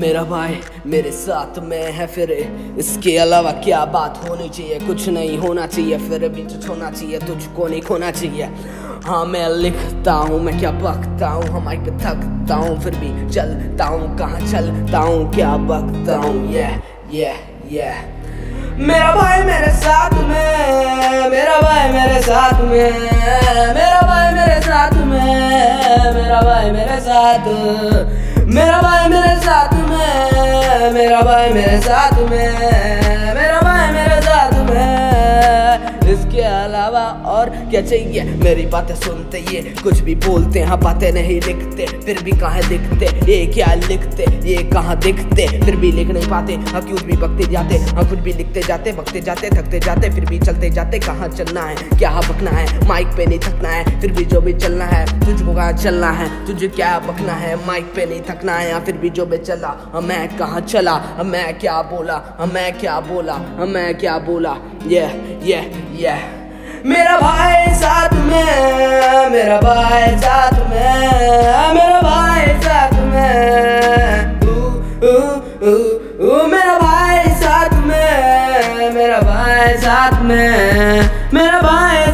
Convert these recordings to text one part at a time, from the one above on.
मेरा भाई, मेरे साथ में है फिर। इसके अलावा क्या बात होनी चाहिए? कुछ नहीं होना चाहिए, फिर भी कुछ होना चाहिए, तुझको नहीं खोना चाहिए। हाँ मैं लिखता हूँ, मैं क्या बकता हूँ? हम पे थकता हूँ, फिर भी चलता हूँ। कहाँ चलता हूँ, क्या बकता हूँ? ये ये ये मेरा भाई मेरे साथ में, मेरा भाई मेरे साथ में, मेरा भाई मेरे साथ में, मेरा भाई मेरे साथ, मेरा भाई मेरे साथ में मेरा भाई मेरे साथ में। और क्या चाहिए? मेरी बातें सुनते ये, कुछ भी बोलते हाँ बातें नहीं लिखते, फिर भी कहाँ दिखते? ये क्या लिखते? ये कहाँ दिखते? फिर भी लिख नहीं पाते हाँ क्यों भी बकते जाते? हाँ कुछ भी लिखते जाते बकते जाते, थकते जाते, फिर भी चलते जाते, कहाँ चलना है? क्या बकना है? माइक पे नहीं थकना है, फिर भी जो भी चलना है, तुझको कहाँ चलना है? तुझे क्या बकना है? माइक पे नहीं थकना है, या फिर भी जो भी चला मैं कहाँ चला? मैं क्या बोला? मैं क्या बोला? मैं क्या बोला? ये ये ये मेरा भाई साथ में, मेरा भाई साथ में, मेरा भाई साथ में। मेरा भाई साथ में, मेरा भाई साथ में, मेरा भाई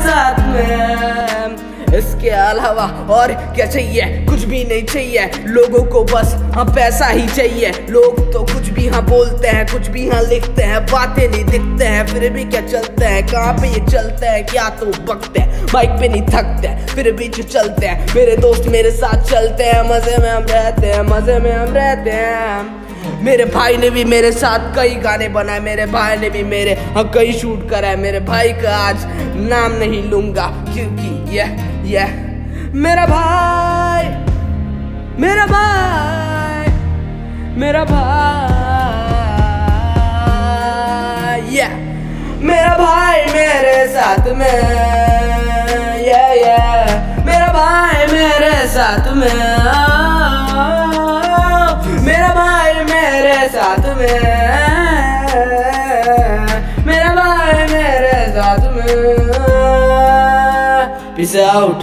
इसके अलावा और क्या चाहिए? कुछ भी नहीं चाहिए। लोगों को बस हाँ पैसा ही चाहिए। लोग तो कुछ भी हाँ बोलते हैं, कुछ भी हाँ लिखते हैं, बातें नहीं दिखते हैं, फिर भी क्या चलते हैं? कहाँ पे ये चलते हैं? क्या तो बकते हैं? बाइक पे नहीं थकते, फिर भी जो चलते हैं। मेरे दोस्त मेरे साथ चलते हैं, मज़े में हम रहते हैं, मज़े में हम रहते हैं। मेरे भाई ने भी मेरे साथ कई गाने बनाए, मेरे भाई ने भी मेरे हाँ कई शूट कराए मेरे भाई का आज नाम नहीं लूँगा, क्योंकि यह यह मेरा भाई मेरा भाई मेरा भाई yeah. मेरा भाई मेरे साथ में मेरा भाई मेरे साथ में। Peace out